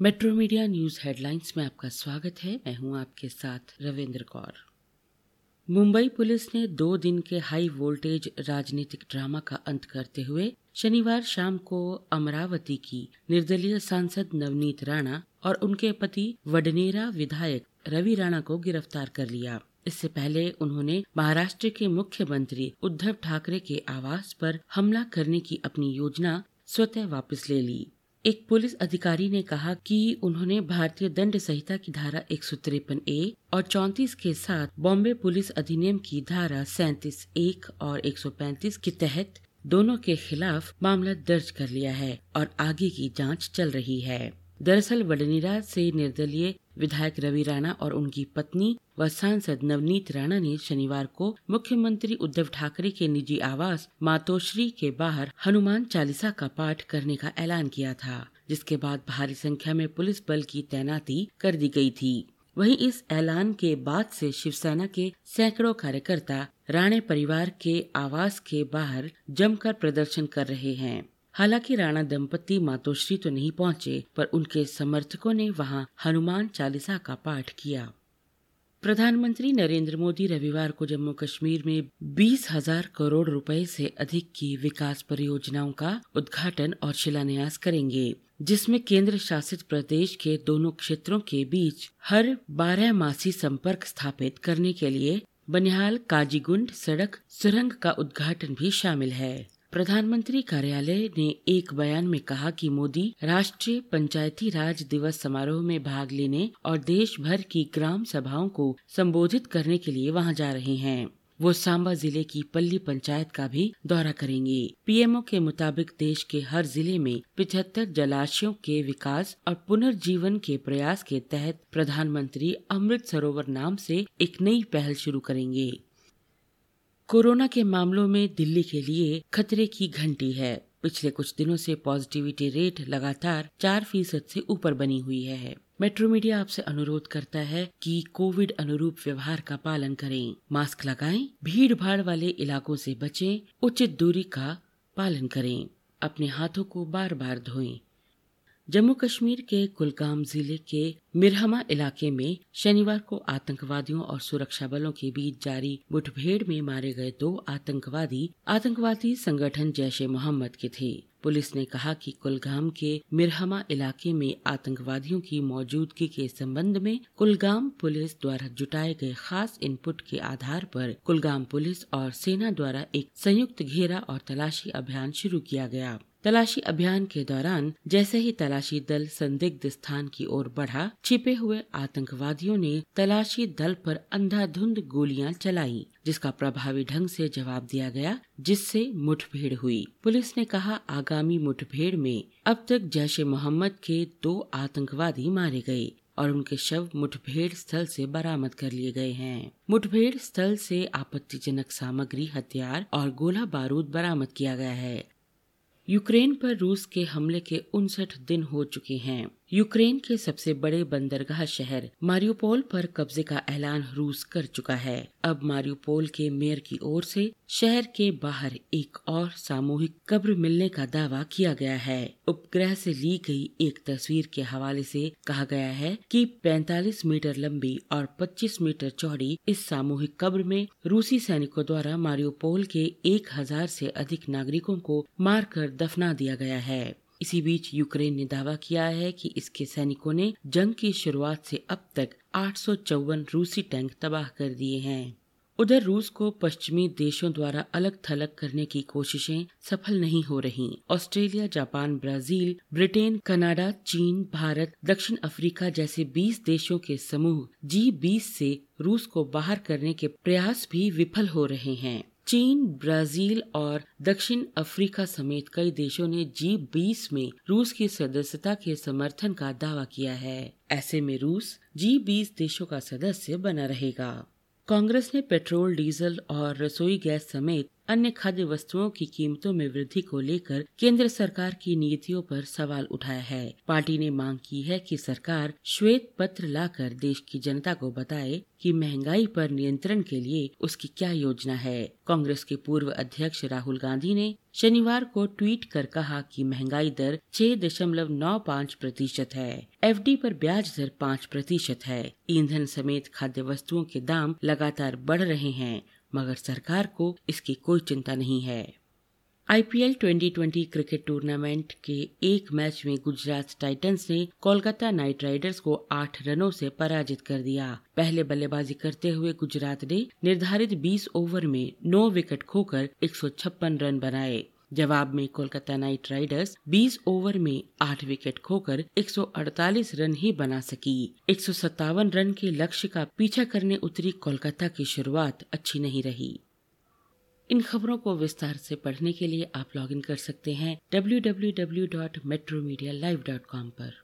Metro media news headlines में आपका स्वागत है। मैं हूँ आपके साथ रविंद्र कौर। मुंबई पुलिस ने दो दिन के हाई वोल्टेज राजनीतिक ड्रामा का अंत करते हुए शनिवार शाम को अमरावती की निर्दलीय सांसद नवनीत राणा और उनके पति वडनेरा विधायक रवि राणा को गिरफ़्तार कर लिया। इससे पहले उन्होंने महाराष्ट्र के मुख्यमंत्री उद्धव ठाकरे के आवास पर हमला करने की अपनी योजना स्वतः वापस ले ली। एक पुलिस अधिकारी ने कहा कि उन्होंने भारतीय दंड संहिता की धारा एक सौ तिरपन ए और चौतीस के साथ बॉम्बे पुलिस अधिनियम की धारा सैतीस एक और एक सौ पैंतीस के तहत दोनों के खिलाफ मामला दर्ज कर लिया है और आगे की जाँच चल रही है। दरअसल वडनेरा से निर्दलीय विधायक रवि राणा और उनकी पत्नी व सांसद नवनीत राणा ने शनिवार को मुख्यमंत्री उद्धव ठाकरे के निजी आवास मातोश्री के बाहर हनुमान चालीसा का पाठ करने का ऐलान किया था, जिसके बाद भारी संख्या में पुलिस बल की तैनाती कर दी गई थी। वहीं इस ऐलान के बाद से शिवसेना के सैकड़ों कार्यकर्ता राणे परिवार के आवास के बाहर जमकर प्रदर्शन कर रहे हैं। हालाँकि राणा दंपति मातोश्री तो नहीं पहुँचे, पर उनके समर्थकों ने वहाँ हनुमान चालीसा का पाठ किया। प्रधानमंत्री नरेंद्र मोदी रविवार को जम्मू कश्मीर में बीस हज़ार करोड़ रुपए से अधिक की विकास परियोजनाओं का उद्घाटन और शिलान्यास करेंगे, जिसमें केंद्र शासित प्रदेश के दोनों क्षेत्रों के बीच हर बारह मासी संपर्क स्थापित करने के लिए बनिहाल काजीगुंड सड़क सुरंग का उद्घाटन भी शामिल है। प्रधानमंत्री कार्यालय ने एक बयान में कहा कि मोदी राष्ट्रीय पंचायती राज दिवस समारोह में भाग लेने और देश भर की ग्राम सभाओं को संबोधित करने के लिए वहाँ जा रहे हैं। वो सांबा ज़िले की पल्ली पंचायत का भी दौरा करेंगे। पीएमओ के मुताबिक देश के हर ज़िले में पिछहत्तर जलाशयों के विकास और पुनर्जीवन के प्रयास के तहत प्रधानमंत्री अमृत सरोवर नाम से एक नई पहल शुरू करेंगे। कोरोना के मामलों में दिल्ली के लिए खतरे की घंटी है। पिछले कुछ दिनों से पॉजिटिविटी रेट लगातार चार फ़ीसद से ऊपर बनी हुई है मेट्रो मीडिया आपसे अनुरोध करता है कि कोविड अनुरूप व्यवहार का पालन करें। मास्क लगाएँ, भीड़ भाड़ वाले इलाकों से बचें, उचित दूरी का पालन करें। अपने हाथों को बार बार धोएँ। जम्मू कश्मीर के कुलगाम ज़िले के मिरहमा इलाके में शनिवार को आतंकवादियों और सुरक्षा बलों के बीच जारी मुठभेड़ में मारे गए दो आतंकवादी आतंकवादी संगठन जैश ए मोहम्मद के थे। पुलिस ने कहा कि कुलगाम के मिरहमा इलाके में आतंकवादियों की मौजूदगी के संबंध में कुलगाम पुलिस द्वारा जुटाए गए खास इनपुट के आधार पर कुलगाम पुलिस और सेना द्वारा एक संयुक्त घेरा और तलाशी अभियान शुरू किया गया। तलाशी अभियान के दौरान जैसे ही तलाशी दल संदिग्ध स्थान की ओर बढ़ा, छिपे हुए आतंकवादियों ने तलाशी दल पर अंधाधुंध गोलियाँ चलाई, जिसका प्रभावी ढंग से जवाब दिया गया, जिससे मुठभेड़ हुई। पुलिस ने कहा, आगामी मुठभेड़ में अब तक जैश मोहम्मद के दो आतंकवादी मारे गए और उनके शव मुठभेड़ स्थल से बरामद कर लिए गए हैं। मुठभेड़ स्थल से आपत्तिजनक सामग्री, हथियार और गोला बारूद बरामद किया गया है। यूक्रेन पर रूस के हमले के उनसठ दिन हो चुके हैं। यूक्रेन के सबसे बड़े बंदरगाह शहर मारियोपोल पर कब्जे का ऐलान रूस कर चुका है। अब मारियोपोल के मेयर की ओर से शहर के बाहर एक और सामूहिक कब्र मिलने का दावा किया गया है। उपग्रह से ली गई एक तस्वीर के हवाले से कहा गया है कि 45 मीटर लंबी और 25 मीटर चौड़ी इस सामूहिक कब्र में रूसी सैनिकों द्वारा मारियोपोल के एक हज़ार से अधिक नागरिकों को मारकर दफना दिया गया है। इसी बीच यूक्रेन ने दावा किया है कि इसके सैनिकों ने जंग की शुरुआत से अब तक आठ सौ चौवन रूसी टैंक तबाह कर दिए हैं। उधर रूस को पश्चिमी देशों द्वारा अलग थलग करने की कोशिशें सफल नहीं हो रही। Australia Japan Brazil Britain Canada, चीन भारत दक्षिण अफ्रीका जैसे 20 देशों के समूह जी 20 से रूस को बाहर करने के प्रयास भी विफल हो रहे हैं। चीन, ब्राज़ील और दक्षिण अफ्रीका समेत कई देशों ने जी बीस में रूस की सदस्यता के समर्थन का दावा किया है। ऐसे में रूस जी बीस देशों का सदस्य बना रहेगा। कांग्रेस ने पेट्रोल, डीजल और रसोई गैस समेत अन्य खाद्य वस्तुओं की कीमतों में वृद्धि को लेकर केंद्र सरकार की नीतियों पर सवाल उठाया है। पार्टी ने मांग की है कि सरकार श्वेत पत्र लाकर देश की जनता को बताए कि महँगाई पर नियंत्रण के लिए उसकी क्या योजना है। कांग्रेस के पूर्व अध्यक्ष राहुल गांधी ने शनिवार को ट्वीट कर कहा कि महँगाई दर छह दशमलव नौ पाँच प्रतिशत है। एफडी पर ब्याज दर पाँच प्रतिशत है। ईंधन समेत खाद्य वस्तुओं के दाम लगातार बढ़ रहे हैं। मगर सरकार को इसकी कोई चिंता नहीं है। आईपीएल 2020 क्रिकेट टूर्नामेंट के एक मैच में गुजरात टाइटंस ने कोलकाता नाइट राइडर्स को आठ रनों से पराजित कर दिया। पहले बल्लेबाजी करते हुए गुजरात ने निर्धारित 20 ओवर में नौ विकेट खोकर एक सौ छप्पन रन बनाए। जवाब में कोलकाता नाइट राइडर्स 20 ओवर में 8 विकेट खोकर 148 रन ही बना सकी। एक सौ सत्तावन रन के लक्ष्य का पीछा करने उतरी कोलकाता की शुरुआत अच्छी नहीं रही। इन खबरों को विस्तार से पढ़ने के लिए आप लॉगिन कर सकते हैं W W W dot metro media live dot com पर।